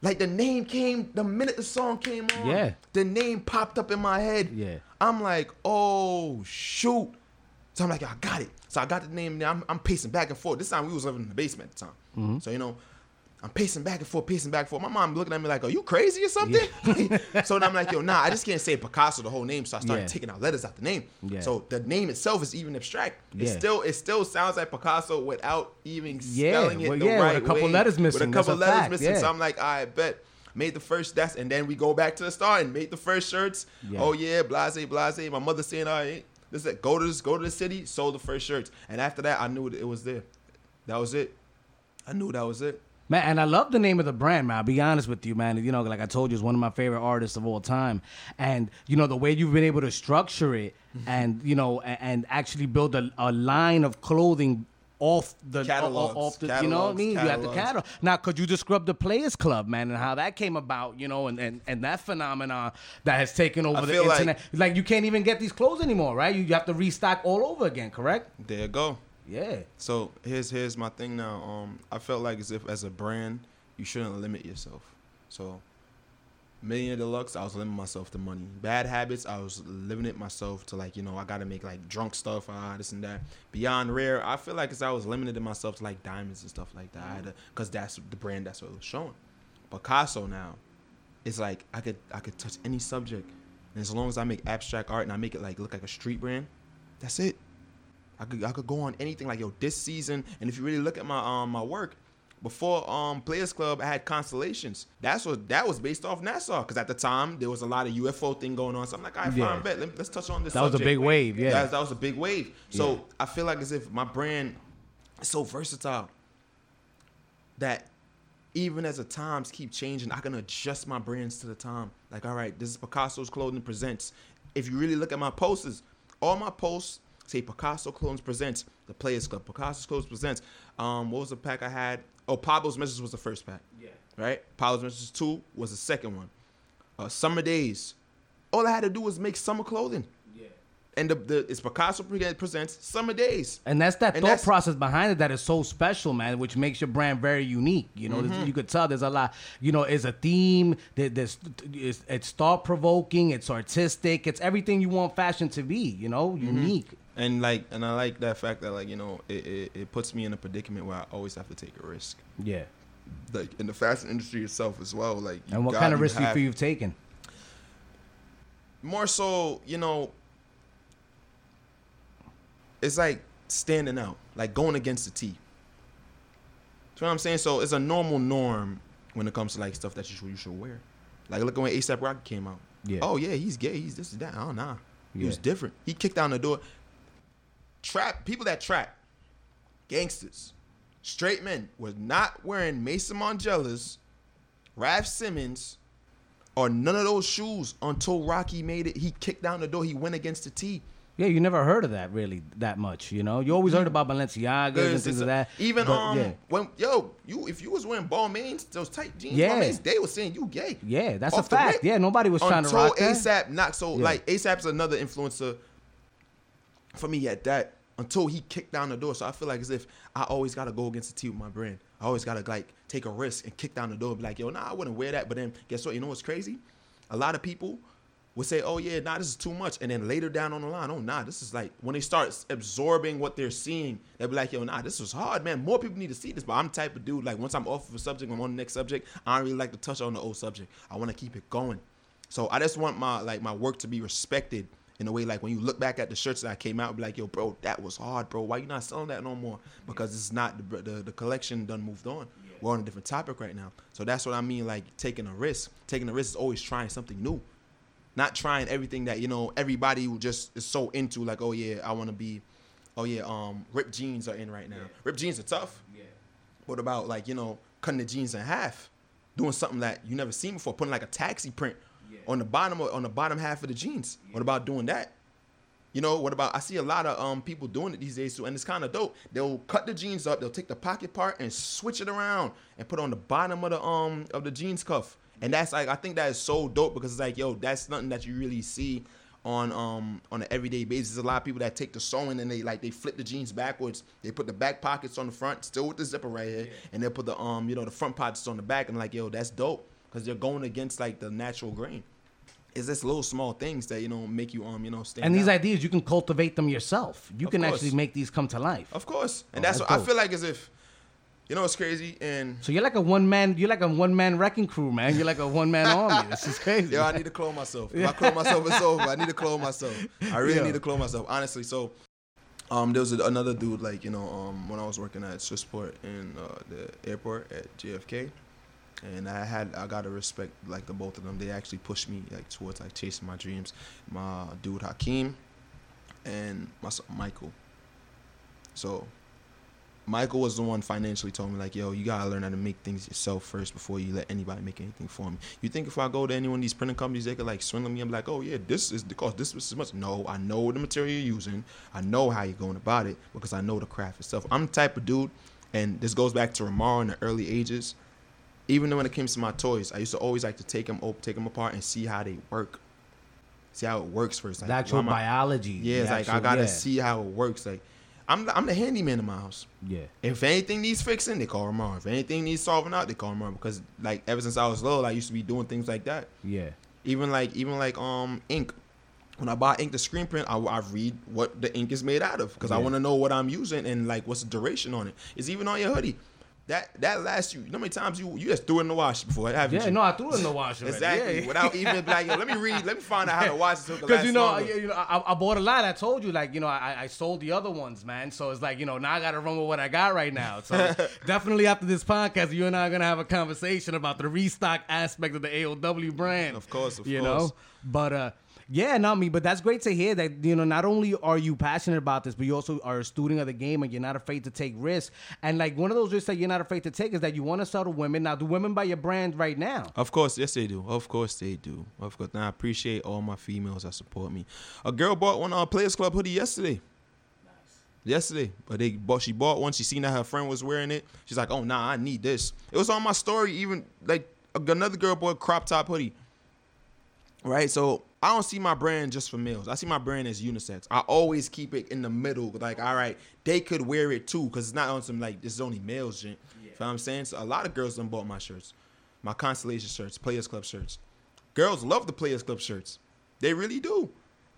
like the name came the minute the song came on. Yeah. The name popped up in my head. Yeah. I'm like, oh shoot. So I'm like, I got it. So I got the name. I'm, I'm pacing back and forth. This time we was living in the basement at the time. Mm-hmm. So you know, I'm pacing back and forth, pacing back and forth. My mom looking at me like, "Are you crazy or something?" *laughs* so then I'm like, "Yo, nah, I just can't say Picasso the whole name." So I started Yeah. taking out letters out the name. Yeah. So the name itself is even abstract. It still it still sounds like Picasso without even Yeah, spelling it well, the yeah, with a right couple way. letters With missing. a couple a letters fact, missing. yeah. So I'm like, I bet. Made the first that's and then we go back to the start and made the first shirts. Yeah. Oh yeah, blase, blase. My mother saying, all right, this is go to this, go to the city, sold the first shirts. And after that I knew it was there. That was it. I knew that was it. Man, and I love the name of the brand, man. I'll be honest with you, man. You know, like I told you, it's one of my favorite artists of all time. And, you know, the way you've been able to structure it Mm-hmm. and, you know, and, and actually build a, a line of clothing off the Catalogs, off the you know what I catalogs, mean? You have the catalogs. catalog. Now, could you describe the Players Club, man, and how that came about, you know, and, and, and that phenomenon that has taken over I the feel like- internet. Like, you can't even get these clothes anymore, right? You, you have to restock all over again, correct? There you go. Yeah. So here's here's my thing now. Um, I felt like as if as a brand, you shouldn't limit yourself. So, Millionaire Deluxe, I was limiting myself to money. Bad Habits, I was limiting it myself to like you know I got to make like drunk stuff, ah this and that. Beyond Rare, I feel like as I was limiting myself to like diamonds and stuff like that. I had to, cause that's the brand that's what it was showing. Picasso now, it's like I could I could touch any subject, and as long as I make abstract art and I make it like look like a street brand, that's it. I could I could go on anything like yo this season, and if you really look at my um my work before um Players Club, I had constellations. That's what that was based off NASA because at the time there was a lot of UFO thing going on. So I'm like, all right, Yeah. fine, bet. Let, us touch on this. That was a big wave, yeah. That, that was a big wave. So Yeah. I feel like as if my brand is so versatile that even as the times keep changing, I can adjust my brands to the time. Like, all right, this is Picasso's Clothing Presents. If you really look at my posters, all my posts say Pcaso Clothing Presents, the Players Club, Picasso's Clothing Presents. Um, what was the pack I had? Oh, Pablo's Message was the first pack. Yeah. Right? Pablo's Message 2 was the second one. Uh, Summer Days. All I had to do was make summer clothing. Yeah. And the, the it's Picasso Presents Summer Days. And that's that And thought that's- process behind it that is so special, man, which makes your brand very unique. You know, Mm-hmm. You could tell there's a lot. You know, it's a theme. There, there's it's, it's thought provoking. It's artistic. It's everything you want fashion to be. You know, Mm-hmm. unique. And like, and I like that fact that like you know it, it, it puts me in a predicament where I always have to take a risk. Yeah. Like in the fashion industry itself as well. Like, And what got- kind of you risk do you have- feel you've taken? More so, you know, it's like standing out, like going against the T. You know what I'm saying? So it's a normal norm when it comes to like stuff that you should, you should wear. Like look at when ASAP Rocky came out. Yeah. Oh yeah, he's gay. He's this and that. Oh nah. He was different. He kicked down the door. Trap people that trap, gangsters, straight men was not wearing Maison Margiela's, Raf Simons, or none of those shoes until Rocky made it. He kicked down the door. He went against the T. Yeah, you never heard of that really that much. You know, you always heard about Balenciagas and things like that. Even but, um, yeah. when yo, you if you was wearing Balmains, those tight jeans, Yeah. Balmains, they was saying you gay. Yeah, that's a Off fact. rip. Yeah, nobody was trying to Until rock that. ASAP not so Yeah. like ASAP's another influencer for me at that until he kicked down the door. So I feel like as if I always gotta go against the T with my brand. I always gotta like take a risk and kick down the door and be like, yo, nah, I wouldn't wear that. But then guess what? You know what's crazy? A lot of people would say, oh yeah, nah, this is too much. And then later down on the line, oh nah, this is like when they start absorbing what they're seeing, they'll be like, yo, nah, this was hard, man. More people need to see this. But I'm the type of dude, like once I'm off of a subject, I'm on the next subject, I don't really like to touch on the old subject. I want to keep it going. So I just want my like my work to be respected in a way like when you look back at the shirts that I came out, be like, yo, bro, that was hard, bro. Why you not selling that no more? Because it's not the the, the collection done moved on. We're on a different topic right now. So that's what I mean, like taking a risk. Taking a risk is always trying something new. Not trying everything that, you know, everybody who just is so into, like, oh yeah, I wanna be oh yeah, um, ripped jeans are in right now. Ripped jeans are tough. Yeah. What about like you know cutting the jeans in half, doing something that you never seen before, putting like a taxi print Yeah. on the bottom on the bottom half of the jeans. What about doing that? You know what about? I see a lot of um people doing it these days too, and it's kind of dope. They'll cut the jeans up, they'll take the pocket part and switch it around and put on the bottom of the um of the jeans cuff, and that's like I think that is so dope because it's like yo, that's nothing that you really see on um on an everyday basis. There's a lot of people that take the sewing and they like they flip the jeans backwards. They put the back pockets on the front, still with the zipper right here, and they put the um you know the front pockets on the back. And like yo, that's dope because they're going against like the natural grain. It's just little small things that you know make you um you know stand. And these out. ideas, you can cultivate them yourself. You Of can course. actually make these come to life. Of course, and Oh, that's, that's what I feel like as if, you know, it's crazy. And So you're like a one man. You're like a one man wrecking crew, man. You're like a one man army. *laughs* This is crazy. yo, I need to clone myself. If I clone myself, it's over. I need to clone myself. I really Yeah. need to clone myself, honestly. So, um, there was a, another dude like you know, um, when I was working at Swissport in uh, the airport at JFK, and I had I gotta respect like the both of them. They actually pushed me like towards like chasing my dreams. My dude Hakeem, and my son Michael. So Michael was the one financially told me like, yo, you gotta learn how to make things yourself first before you let anybody make anything for me. You think if I go to any one of these printing companies, they could like swindle me? I'm like, oh yeah, this is the cost. This is much. No, I know the material you're using. I know how you're going about it because I know the craft itself. I'm the type of dude, and this goes back to Ramar in the early ages. Even though when it came to my toys, I used to always like to take them, op- take them apart and see how they work. See how it works first. Like, the actual why am I- biology. yeah, it's like I gotta yeah. see how it works. Like, I'm the, I'm the handyman in my house. Yeah. If anything needs fixing, they call Ramon. If anything needs solving out, they call Ramon. Because like ever since I was little, I used to be doing things like that. Yeah. Even like even like um ink. When I buy ink to screen print, I, I read what the ink is made out of because I want to know what I'm using and like what's the duration on it. It's even on your hoodie. That that lasts you. You know how many times you you just threw it in the wash before, haven't Yeah, you? no, I threw it in the *laughs* already. exactly. Yeah. Without even like, yo, let me read. Let me find out how to wash this. Because you know, you you know, I, I bought a lot. I told you, like, you know, I, I sold the other ones, man. So it's like, you know, now I got to run with what I got right now. So *laughs* definitely after this podcast, you and I are gonna have a conversation about the restock aspect of the AOW brand. Of course, of you course. know. But uh, yeah, not me. But that's great to hear that you know not only are you passionate about this, but you also are a student of the game and you're not afraid to take risks. And like one of those risks that you're not afraid to take is that you want to sell to women. Now, do women buy your brand right now? Of course, yes they do. Of course they do. Of course. Now I appreciate all my females that support me. A girl bought one uh, Players Club hoodie yesterday. Nice. Yesterday, but they bought. She bought one. She seen that her friend was wearing it. She's like, "Oh nah, I need this." It was on my story. Even like another girl bought a crop top hoodie. Right, so I don't see my brand just for males. I see my brand as unisex. I always keep it in the middle. Like, all right, they could wear it too, cause it's not on some like this is only males shit. You know what I'm saying? So a lot of girls done bought my shirts, my Constellation shirts, Players Club shirts. Girls love the Players Club shirts. They really do.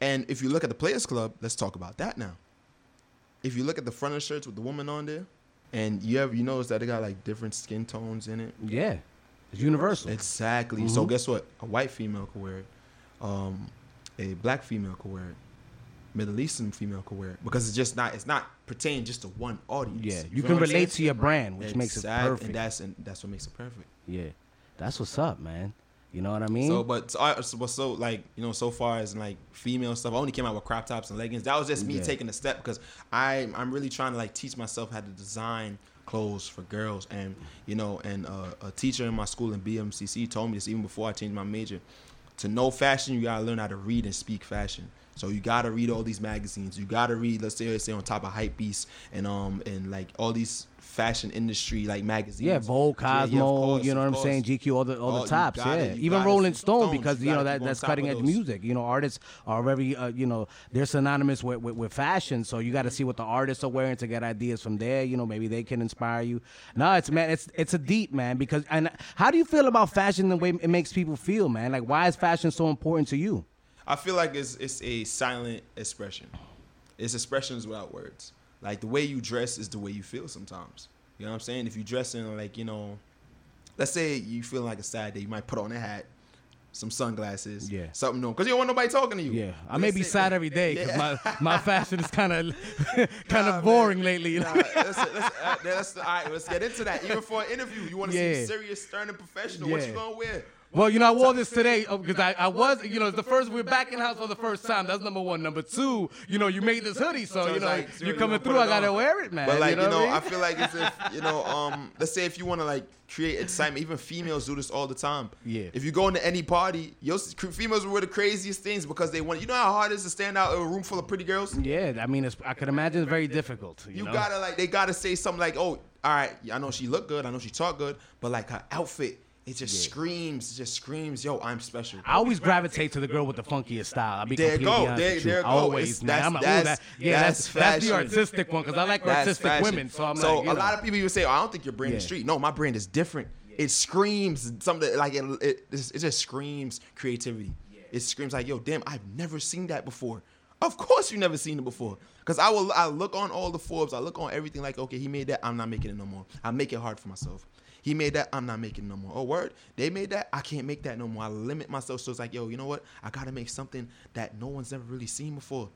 And if you look at the Players Club, let's talk about that now. If you look at the front of the shirts with the woman on there, and you ever you notice that they got like different skin tones in it. Yeah, it's universal. Exactly. Mm-hmm. So guess what? A white female could wear it. Um, a black female could wear it. Middle Eastern female could wear it because it's just not it's not pertaining just to one audience. Yeah, You you can relate to your brand, which makes it perfect. and that's and that's what makes it perfect. yeah, that's what's up, man. You know what I mean? So, but so, I- so, so like you know, so far as like female stuff, I only came out with crop tops and leggings. That was just me Yeah. taking a step because I I'm really trying to like teach myself how to design clothes for girls, and you know, and uh, a teacher in my school in BMCC told me this even before I changed my major. To know fashion, you gotta learn how to read and speak fashion. So you gotta read all these magazines. You gotta read, let's say, let's say on top of Hypebeast and um and like all these fashion industry like magazines. yeah, Vogue, Yeah, yeah, Cosmo, course, you know what I'm saying? GQ, all the all Oh, the tops, gotta- yeah. Even gotta Rolling Stone because you you know that that's cutting edge music. You know, artists are very uh, you know they're synonymous with, with with fashion, so you got to see what the artists are wearing to get ideas from there. You know, maybe they can inspire you. No, it's man, it's it's a deep man because and how do you feel about fashion the way it makes people feel, man? Like why is fashion so important to you? I feel like it's it's a silent expression. It's expressions without words. Like the way you dress is the way you feel sometimes. You know what I'm saying? If you dress in like, you know, let's say you feel like a sad day, you might put on a hat, some sunglasses, Yeah. something new, because you don't want nobody talking to you. Yeah, I may be sad every day because Yeah. my my fashion is kind of kind Nah, of boring man. lately. Nah, let's, let's, uh, let's, all right, let's get into that. Even for an interview, you want to Yeah. seem serious, stern, and professional. What you gonna wear? Well, you know, I wore this today because I, I was, you know, it's the first, we're back in house for the first time. That's number one. Number two, you know, you made this hoodie, so, So you know, like, you're coming through, I gotta wear it, man. But like you know, what I, mean? feel like it's if *laughs* you know, um, let's say if you want to like create excitement, even females do this all the time. Yeah. If you go into any party, you'll see females will wear the craziest things because they want. You know how hard it is to stand out in a room full of pretty girls. Yeah, I mean, it's, I could imagine it's very difficult. You, You know? gotta like they gotta say something like, oh, all right, I know she look good, I know she talk good, but like her outfit, it just Yeah. screams, just screams, yo, I'm special. I always gravitate to the girl with the funkiest style. I'll be There completely go, there- there go. Always, It's- man. that's- I'm like, that's- that, yeah, that's, that's that's the artistic one because I like That's artistic fashion. women. So I'm so like, a know. lot of people you say, oh, I don't think your brand is street. No, my brand is different. It screams something like it. It, it just screams creativity. It screams like, yo, damn, I've never seen that before. Of course, you never seen it before. Cause I will, I look on all the Forbes, I look on everything. Like, okay, he made that. I'm not making it no more. I make it hard for myself. He made that. I'm not making no more. Oh, word. They made that. I can't make that no more. I limit myself. So it's like, yo, you know what? I gotta make something that no one's ever really seen before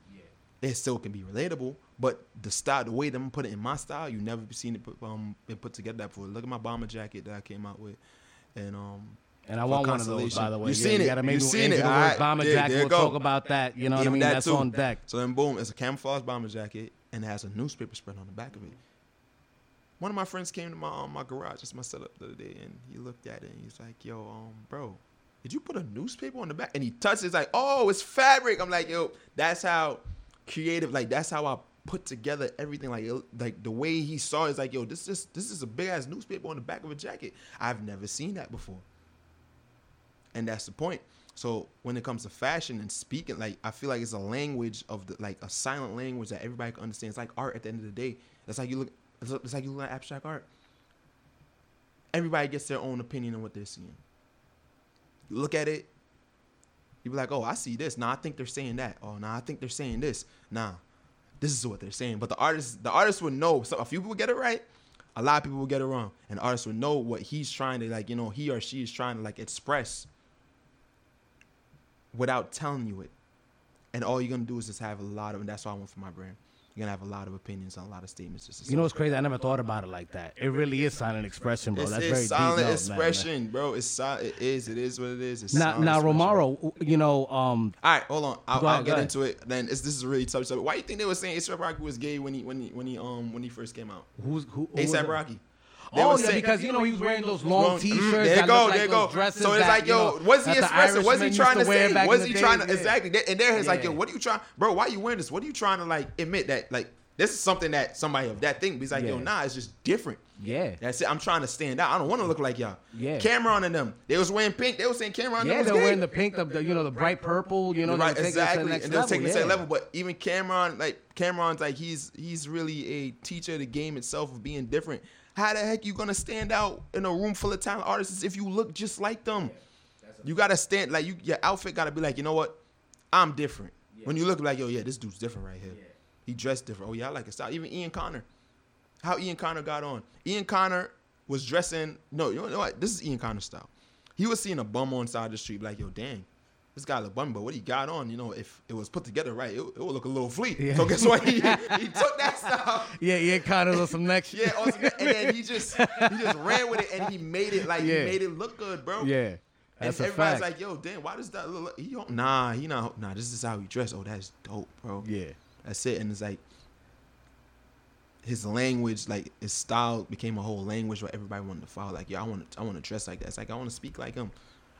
it still can be relatable, but the style, the way them put it in my style, you never seen it put, um been put together that before. Look at my bomber jacket that I came out with, and um. And I want one of those, by the way. You Yeah, seen it? gotta make You seen it? All right. Bomber There- jacket. there We'll go. talk about that. You know what I Even mean? that That's too. on deck. So then, boom, it's a camouflage bomber jacket and it has a newspaper spread on the back of it. One of my friends came to my um, my garage, just my setup the other day, and he looked at it and he's like, "Yo, um, bro, did you put a newspaper on the back?" And he touched it, it's like, "Oh, it's fabric." I'm like, "Yo, that's how creative, like that's how I put together everything. Like, like the way he saw it, it's like, yo, this is this is a big ass newspaper on the back of a jacket. I've never seen that before." and that's the point. So when it comes to fashion and speaking, like I feel like it's a language of the like a silent language that everybody can understand. It's like art at the end of the day. It's like you look. It's it's like you look at abstract art. Everybody gets their own opinion on what they're seeing. You look at it. You be like, oh, I see this. Nah, I think they're saying that. Oh, nah, I think they're saying this. Nah, this is what they're saying. But the artist, the artist would know. So a few people get it right. A lot of people will get it wrong. And the artist would know what he's trying to like, you know, he or she is trying to like express without telling you it. And all you're gonna do is just have a lot of, and that's what I want for my brand. You're gonna have a lot of opinions and a lot of statements. Just You know what's crazy? I never thought about it like that. It really is silent expression, bro. it's, That's it's very silent deep. note, man, man. expression, bro. It's it is. It is what it is. It's Now, now, expression. Romaro, you know, um, All right, hold on. I'll, Go I'll get into it. Then it's, this is a really tough subject. Why do you think they were saying ASAP Rocky was gay when he when he when he um when he first came out? who's who? who ASAP? Rocky. They Oh yeah, saying- because you know he was wearing those long Long- mm, T-shirts. there you go, look there you go. Dresses So it's like, you yo, know, what's he expressing? What's he trying to say? What's he trying to yeah. exactly? And there, it's like, yo, what are you trying, bro? Why are you wearing this? What are you trying to like admit that like this is something that somebody of that thing? He's like, yo, nah, it's just different. Yeah. That's it. I'm trying to stand out. I don't want to look like y'all. Yeah. Cam'ron and them. They was wearing pink. They was saying Cam'ron. Yeah, they're gay. wearing the pink, the, the you know the bright purple. You know, right, they're taking it to the exactly. And they're taking it to the yeah. level. But even Cam'ron, like Cam'ron's like he's he's really a teacher of the game itself of being different. How the heck you gonna stand out in a room full of talent artists if you look just like them? You gotta stand like you your outfit gotta be like, you know what? I'm different. When you look like, yo, yeah, this dude's different right here. He dressed different. Oh yeah, I like his style. Even Ian Connor. How Ian Connor got on. Ian Connor was dressing. No, you know what? This is Ian Connor's style. He was seeing a bum on side of the street, like, yo, dang, this guy look bum, but what he got on, you know, if it was put together right, it, it would look a little fleet. Yeah. So guess what? He, he *laughs* took that style. Yeah, yeah, kind of some next. *laughs* Yeah, on some- and then he just he just *laughs* ran with it and he made it like Yeah. he made it look good, bro. yeah. That's and everybody's fact. like, "Yo, damn, why does that look? Like, he don't, nah, he not. Nah, this is how he dressed. Oh, that's dope, bro. yeah, That's it. And it's like his language, like his style, became a whole language where everybody wanted to follow. Like, yo, I want to, I want to dress like that. It's like I want to speak like him.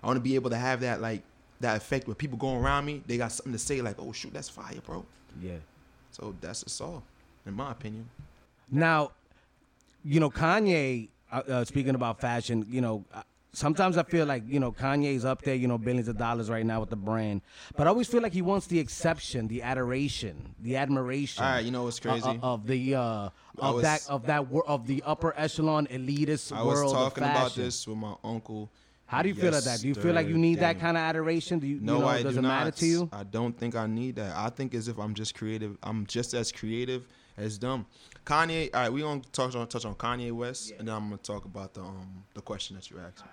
I want to be able to have that, like that effect where people going around me, they got something to say, like, "Oh shoot, that's fire, bro." yeah. So that's the all, in my opinion. Now, you know, Kanye. Uh, uh, speaking about fashion, you know, uh, sometimes I feel like you know Kanye's up there, you know, billions of dollars right now with the brand, but I always feel like he wants the exception, the adoration, the admiration. All right, you know what's uh, crazy? uh, of the uh, of was- that of that of the upper echelon elitist I world was talking of about this with my uncle. How do you feel about that? Do you feel like you need that kind of adoration? Do you, No, you know, I does do it not. matter to you? I don't think I need that. I think as if I'm just creative. I'm just as creative as them. Kanye. All right, we gonna touch on touch on Kanye West, and then I'm gonna talk about the um the question that you asked me.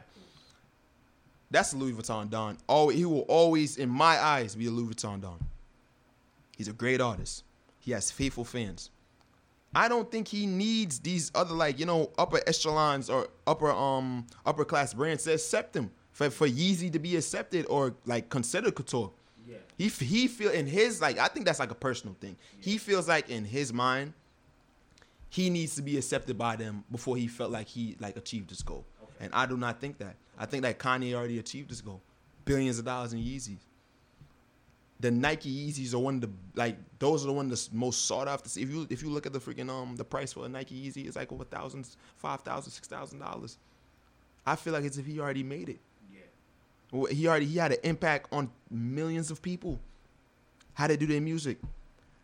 That's Louis Vuitton Don. Oh, he will always, in my eyes, be a Louis Vuitton Don. He's a great artist. He has faithful fans. I don't think he needs these other like you know upper echelons or upper um upper class brands to accept him for for Yeezy to be accepted or like considered couture. Yeah. He he feel in his like I think that's like a personal thing. He feels like in his mind he needs to be accepted by them before he felt like he like achieved his goal. And I do not think that. I think that Kanye already achieved his goal. Billions of dollars in Yeezys. The Nike Yeezys are one of the like those are the one that's most sought after. If you if you look at the freaking um the price for a Nike Yeezy, it's like over thousands, five thousand, six thousand dollars. I feel like it's if he already made it. Well, He already he had an impact on millions of people. How they do their music,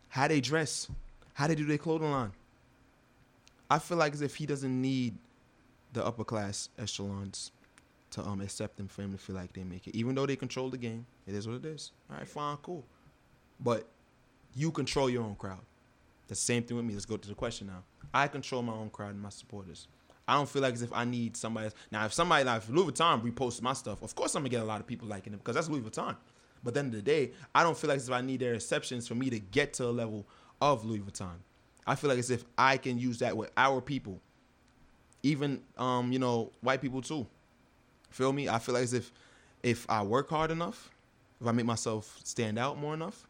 how they dress, how they do their clothing line. I feel like as if he doesn't need the upper class echelons to um accept them for him to feel like they make it. Even though they control the game, it is what it is. All right, fine, cool. But you control your own crowd. The same thing with me. Let's go to the question now. I control my own crowd and my supporters. I don't feel like as if I need somebody else. Now, if somebody like Louis Vuitton reposts my stuff, of course I'm gonna get a lot of people liking it because that's Louis Vuitton. But at the end of the day, I don't feel like as if I need their exceptions for me to get to a level of Louis Vuitton. I feel like as if I can use that with our people, even um, you know, white people too. Feel me? I feel like as if if I work hard enough, if I make myself stand out more enough,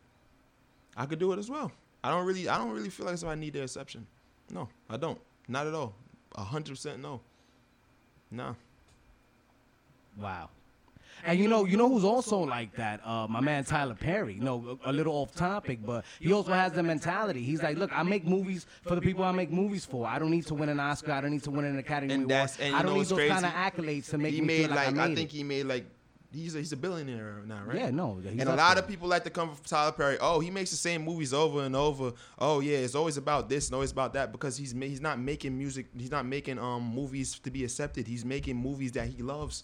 I could do it as well. I don't really I don't really feel like as if I need their exception. No, I don't. Not at all. Hundred percent no. Nah. Wow. And you know, you know who's also like that? Uh, my man Tyler Perry. No, a, a little off topic, but he also has the mentality. He's like, look, I make movies for the people I make movies for. I don't need to win an Oscar. I don't need to win an Academy And Award. and I don't need those crazy? kind of accolades to make he me made feel like, like I, I, think it. he made like he's a, he's a billionaire now, right? Yeah, no. And a lot there. of people like to come from Tyler Perry. Oh, he makes the same movies over and over. Oh yeah, it's always about this and always about that because he's he's not making music. He's not making um movies to be accepted. He's making movies that he loves,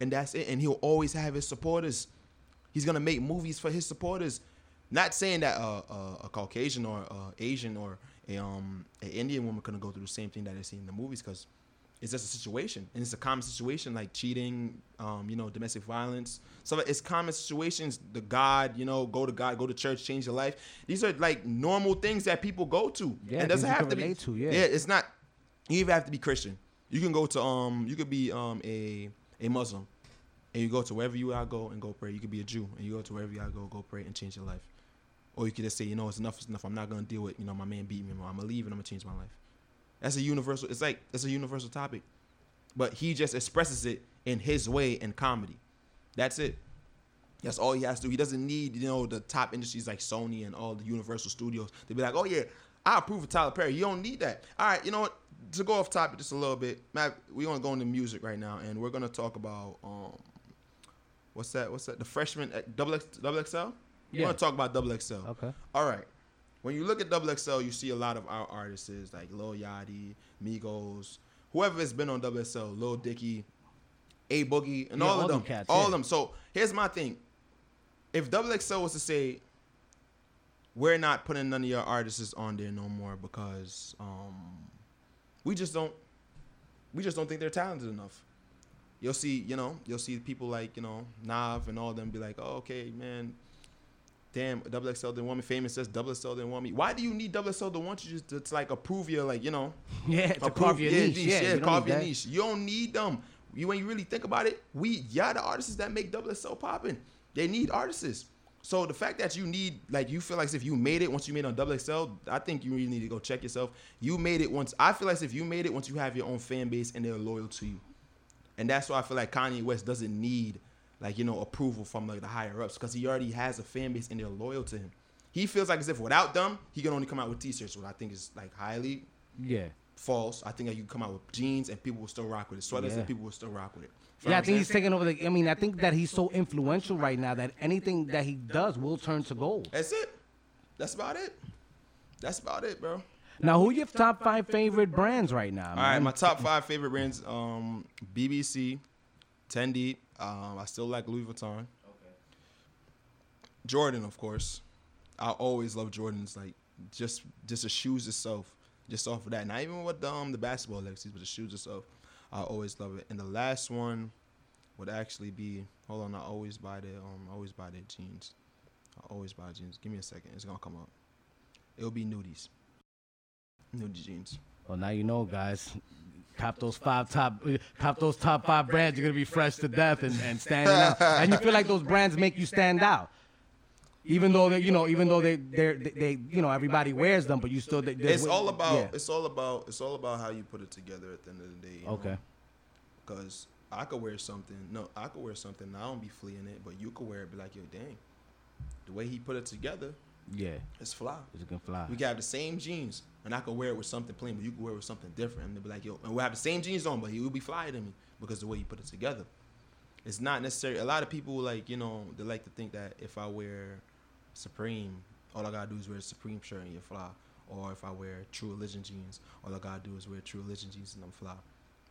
and that's it. And he'll always have his supporters. He's gonna make movies for his supporters. Not saying that uh, uh, a Caucasian or uh, Asian or a um an Indian woman couldn't go through the same thing that they see in the movies because it's just a situation and it's a common situation like cheating, um, you know, domestic violence. So it's common situations. The God, you know, go to God, go to church, change your life. These are like normal things that people go to. Yeah, it doesn't have to be. to, yeah. yeah, it's not. You even have to be Christian. You can go to um, you could be um a a Muslim, and you go to wherever you are go and go pray. You could be a Jew and you go to wherever you are go go pray and change your life. Or you could just say, you know, it's enough, it's enough. I'm not gonna deal with, you know, my man beat me. I'm gonna leave and I'm gonna change my life. That's a universal. It's like it's a universal topic, but he just expresses it in his way in comedy. That's it. That's all he has to do. He doesn't need you know the top industries like Sony and all the Universal Studios to be like, oh yeah, I approve of Tyler Perry. You don't need that. All right, you know what? To go off topic just a little bit, Matt, we're gonna go into music right now, and we're gonna talk about um, what's that? What's that? The freshman at double X, double XL. We're gonna talk about double XL. Okay. All right. When you look at Double XL, you see a lot of our artists like Lil Yachty, Migos, whoever has been on Double XL, Lil Dicky, A Boogie, and Yeah, all, all of them. them cats, all yeah. of them. So here's my thing. If Double XL was to say, we're not putting none of your artists on there no more because um, we just don't we just don't think they're talented enough. you'll see, you know, you'll see people like, you know, Nav and all them be like, oh, okay, man, damn, double XL didn't want me. Famous says double XL didn't want me. Why do you need double XL to want you just to, to like approve your like, you know, *laughs* Yeah, to approve- carve your yeah, niche. Yeah, you don't carve your that. niche. You don't need them. You when you really think about it, we y'all the artists that make double XL popping. They need artists. So the fact that you need like you feel like if you made it once you made it on double XL, I think you really need to go check yourself. You made it once. I feel like if you made it once you have your own fan base and they're loyal to you, and that's why I feel like Kanye West doesn't need like you know approval from like the higher ups because he already has a fan base and they're loyal to him. He feels like as if without them, he can only come out with t-shirts, what I think is like highly Yeah. false. I think that you can come out with jeans and people will still rock with it. Sweaters Yeah. and people will still rock with it. Feel Yeah, I think he's taking over the. I mean, I think that he's so influential right now that anything that he does will turn to gold. That's it. That's about it. That's about it, bro. Now, who your top five favorite brands right now? All right, man? my top five favorite brands: um, BBC, Fendi. Um, I still like Louis Vuitton. Okay. Jordan, of course. I always love Jordans. Like just just the shoes itself, just off of that. Not even with the, um the basketball legacies, but the shoes itself. I always love it. And the last one would actually be hold on. I always buy the um I always buy their jeans. I always buy jeans. Give me a second. It's gonna come up. It'll be nudies. Nudie jeans. Well, now you know, guys. Cop those five top, cop those top five brands. You're gonna be fresh to death and, and standing out. And you feel like those brands make you stand out, even though they, you know, even though they, they're, they, they, you know, everybody wears them, but you still. They, It's all about Yeah. it's all about it's all about how you put it together at the end of the day. Okay. Because I could wear something. No, I could wear something. and I don't be fleeing it, but you could wear it. Be like, yo, dang, the way he put it together, Yeah, it's fly. it can fly. We have the same jeans, and I could wear it with something plain, but you could wear it with something different. And they'll be like, yo, and we'll have the same jeans on, but he will be flyer than me because the way you put it together. It's not necessary. A lot of people like, you know, they like to think that if I wear Supreme, all I gotta do is wear a Supreme shirt and you're fly. Or if I wear True Religion jeans, all I gotta do is wear True Religion jeans and I'm fly.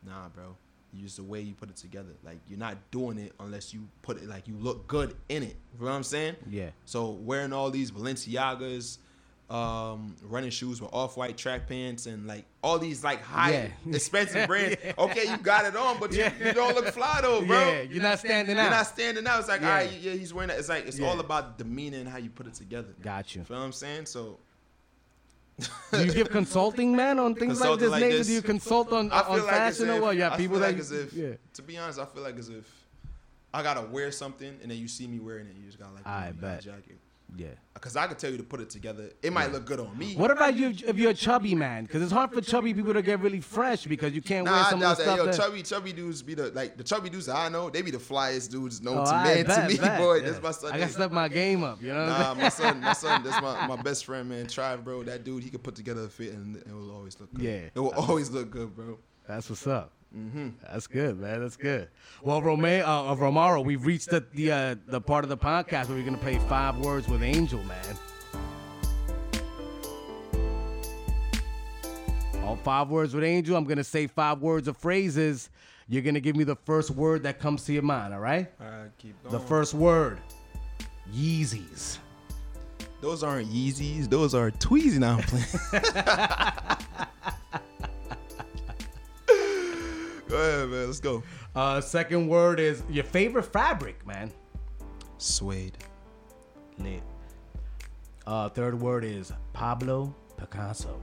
Nah, bro. You use the way you put it together. Like you're not doing it unless you put it like you look good in it. You know what I'm saying? Yeah. So wearing all these Balenciagas, um, running shoes with off-white track pants and like all these like high Yeah. *laughs* expensive *laughs* brands. Okay, you got it on, but you, you don't look fly though, bro. Yeah, you're not standing out. You're not standing out. It's like, Yeah. all right, yeah, he's wearing that. It's like it's Yeah. all about the demeanor and how you put it together. Got you. Feel what I'm saying? So Do you give *laughs* consulting, man, on things like this? like nature? this. Do you consult on, I on feel like as fashion or what? You have I people feel that like as if, yeah. to be honest, I feel like as if I gotta wear something and then you see me wearing it, you just gotta like, I you know, bet. jacket. Yeah. Because I could tell you to put it together. It might look good on me. What about you if you're a chubby man? Because it's hard for chubby people to get really fresh because you can't wear Nah, I some doubt of the that. stuff Yo, that. chubby, chubby dudes be the like the chubby dudes that I know. They be the flyest dudes known Oh, to I man bet, to me, *laughs* bet, boy. yeah. That's my son. I got to step my game up, you know. what I'm Nah, my son, my son, that's my, my *laughs* best friend, man. Tribe, bro. That dude, he could put together a fit and it will always look good. Yeah. It will always look good, bro. That's what's up. Mm-hmm. That's good, man. That's good. Well, Rome, uh, uh, Romaro, we've reached the the, uh, the part of the podcast where we're gonna play five words with Angel, man. All five words with Angel. I'm gonna say five words or phrases. You're gonna give me the first word that comes to your mind. All right? All right, keep going. The first word, Yeezys. Those aren't Yeezys. Those are Tweezy. Now I'm playing. *laughs* go ahead, man. Let's go. Uh, second word is your favorite fabric, man. Suede. Lit. Uh, third word is Pablo Picasso.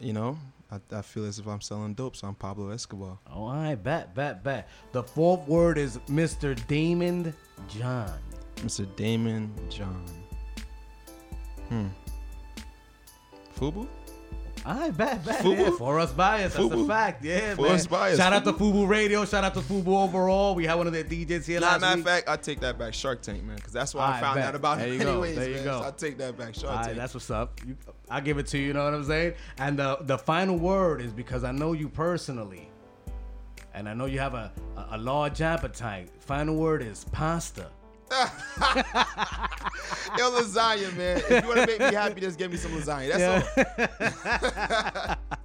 You know, I, I feel as if I'm selling dope, so I'm Pablo Escobar. Oh, I bet, bet, bet. The fourth word is Mr. Daymond John. Mr. Daymond John. Hmm. Fubu? I bet, bet. Fubu? Yeah, for us bias, that's a fact. Yeah, For man. us bias, Shout out to Fubu? Radio. Shout out to Fubu overall. We had one of their DJs here Nah, last matter of fact, I take that back. Shark Tank, man, because that's why I Alright, found bet. out about There it you go. anyways, There you man. go. So I take that back. Shark All right, Tank. that's what's up. You, I'll give it to you. You know what I'm saying? And the the final word is because I know you personally, and I know you have a a, a large appetite. Final word is pasta. *laughs* Yo, lasagna, man. If you want to make me happy, just give me some lasagna. That's all. *laughs*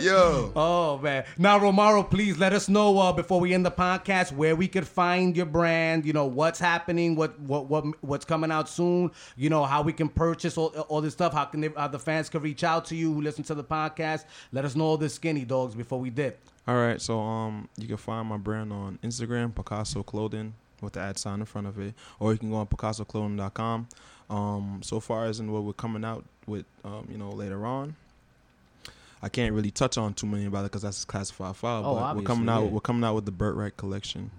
Yo. Oh man! Now Romaro, please let us know uh, before we end the podcast where we could find your brand. You know what's happening, what what what what's coming out soon. You know how we can purchase all, all this stuff. How can they, how the fans can reach out to you who listen to the podcast? Let us know all the skinny dogs before we dip. All right, so um, you can find my brand on Instagram, Pcaso Clothing, with the ad sign in front of it, or you can go on PcasoClothing.com. Um, so far as in what we're coming out with, um, you know, later on, I can't really touch on too many about it because that's classified file. Oh, but we're coming out. yeah. We're coming out with the Burt Birthright collection,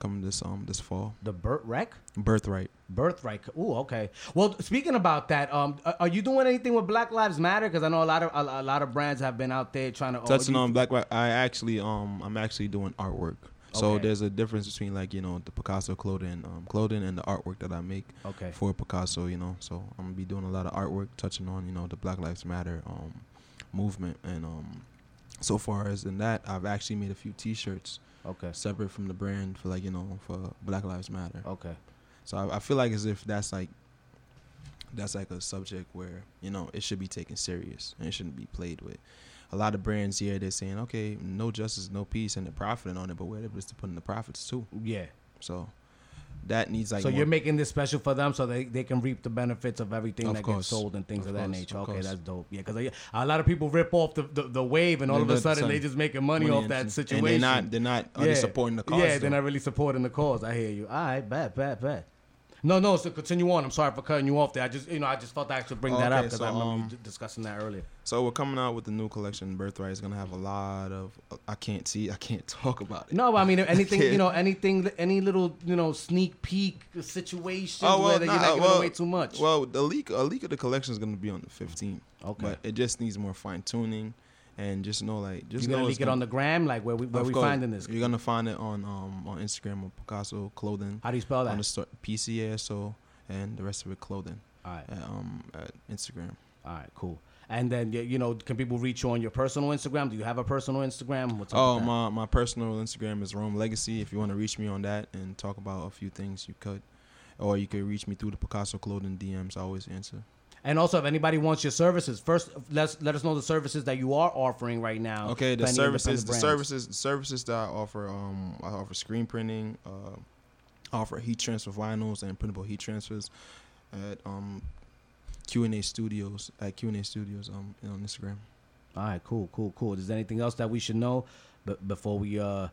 coming this um this fall. The Burt Wreck? Birthright. Birthright. Ooh, okay. Well, speaking about that, um, are- you doing anything with Black Lives Matter? Because I know a lot of a, a lot of brands have been out there trying to Touching on Black, I actually um I'm actually doing artwork. So Okay. there's a difference between like you know the Pcaso clothing um clothing and the artwork that I make. Okay. for Pcaso, you know. So I'm gonna be doing a lot of artwork touching on, you know, the Black Lives Matter um, movement. And um, so far as in that, I've actually made a few T-shirts Okay. separate from the brand for like you know for Black Lives Matter. Okay. So I, I feel like as if that's like that's like a subject where you know it should be taken serious and it shouldn't be played with. A lot of brands here they're saying, okay, no justice, no peace, and they're profiting on it, but where they're supposed to put in the profits too. Yeah. So that needs like so more you're making this special for them so they, they can reap the benefits of everything Of that course. gets sold and things of, Of that nature. Okay, course. that's dope. Yeah, because uh, a lot of people rip off the, the, the wave and all of a sudden son- they just making money, off and- that and situation. they're not they're not they supporting the cause. Yeah, though? they're not really supporting the cause. I hear you. All right, bad, bad, bet. No, no. So continue on. I'm sorry for cutting you off there. I just, you know, I just felt I should bring that Okay, up because so, I remember um, you discussing that earlier. So we're coming out with the new collection. Birthright is gonna have a lot of. I can't see. I can't *laughs* talk about it. No, I mean *laughs* anything, you know, anything, any little, you know, sneak peek situation Oh well, where you're not giving well, away too much. Well, the leak, a leak of the collection is gonna be on the 15th. Okay. But it just needs more fine tuning, and just know like just you're gonna leak it on the gram, like where we where we course, finding this. You're gonna find it on um on Instagram on Pcaso Clothing How do you spell that on the store PCASO and the rest of it clothing All right, at, um at Instagram. all right, cool. And then you know, can people reach you on your personal Instagram? Do you have a personal Instagram? What's Oh, my my personal Instagram is Rome Legacy. If you want to reach me on that and talk about a few things, you could, or you could reach me through the Pcaso Clothing DMs. I always answer. And also, if anybody wants your services, first let's let us know the services that you are offering right now. Okay, the services, the services, the services that I offer. Um, I offer screen printing. Uh, I offer heat transfer vinyls and printable heat transfers at um Q and A Studios at Q and A Studios um on Instagram. All right, cool, cool, cool. Is there anything else that we should know b- before we uh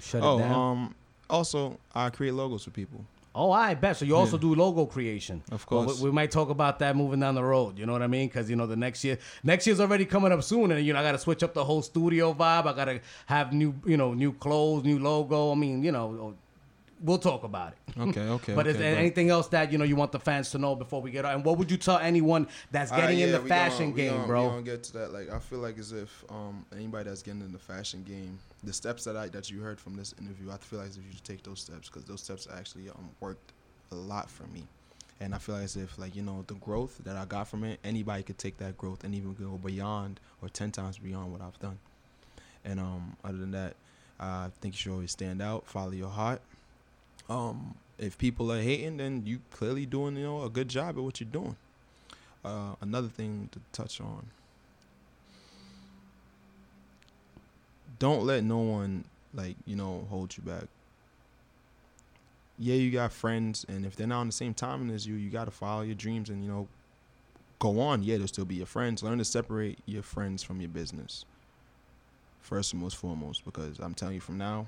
shut oh, it down? um, also I create logos for people. Oh, I bet. So you also Yeah. do logo creation. Of Well, course. we, we might talk about that moving down the road. You know what I mean? Because you know the next year, next year's already coming up soon, and you know I got to switch up the whole studio vibe. I got to have new, you know, new clothes, new logo. I mean, you know, we'll talk about it. Okay, okay. *laughs* but is there but- anything else that you know you want the fans to know before we get on? And what would you tell anyone that's getting in yeah, the fashion gonna- we game, gonna- bro? We gonna get to that. Like, I feel like as if um, anybody that's getting in the fashion game, the steps that I that you heard from this interview, I feel like as if you should take those steps because those steps actually um, worked a lot for me. And I feel like as if like you know the growth that I got from it, anybody could take that growth and even go beyond or ten times beyond what I've done. And um, other than that, I think you should always stand out, follow your heart. Um, if people are hating, then you clearly doing you know a good job at what you're doing. Uh, another thing to touch on. Don't let no one like you know hold you back. Yeah, you got friends, and if they're not on the same timing as you, you got to follow your dreams and you know go on. Yeah, they'll still be your friends. Learn to separate your friends from your business. First and most foremost, because I'm telling you from now,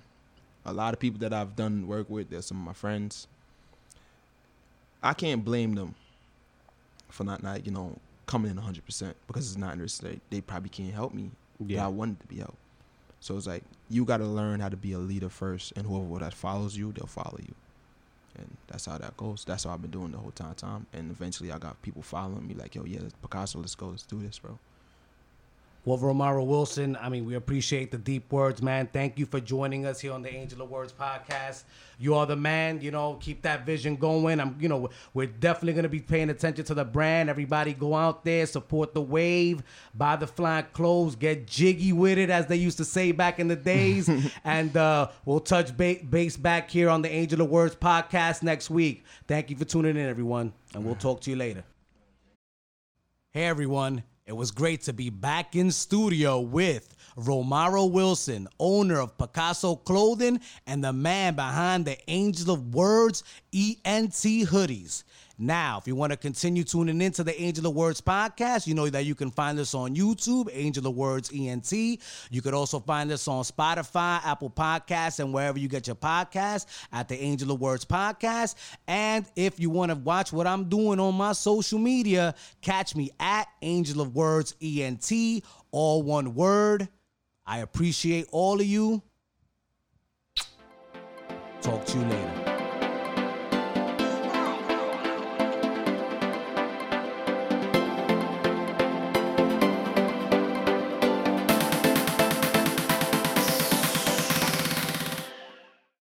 a lot of people that I've done work with, they're some of my friends. I can't blame them for not, not you know, coming in 100% because it's not in their state. They probably can't help me. Yeah. I wanted to be helped. So it's like, you got to learn how to be a leader first, and whoever that follows you, they'll follow you. And that's how that goes. That's how I've been doing the whole time. time. And eventually I got people following me like, yo, yeah, Picasso, let's go. Let's do this, bro. Well, Romaro Wilson, I mean, we appreciate the deep words, man. Thank you for joining us here on the Angel of Words podcast. You are the man, you know, keep that vision going. I'm, you know, we're definitely going to be paying attention to the brand. Everybody go out there, support the wave, buy the flying clothes, get jiggy with it, as they used to say back in the days. *laughs* and uh, we'll touch ba- base back here on the Angel of Words podcast next week. Thank you for tuning in, everyone, and we'll talk to you later. Hey everyone, it was great to be back in studio with Romaro Wilson, owner of Pcaso Clothing and the man behind the Angel of Words ENT hoodies. Now, if you want to continue tuning into the Angel of Words podcast, you know that you can find us on YouTube, Angel of Words ENT. You could also find us on Spotify, Apple Podcasts, and wherever you get your podcasts at the Angel of Words podcast. And if you want to watch what I'm doing on my social media, catch me at Angel of Words ENT, all one word. I appreciate all of you. Talk to you later.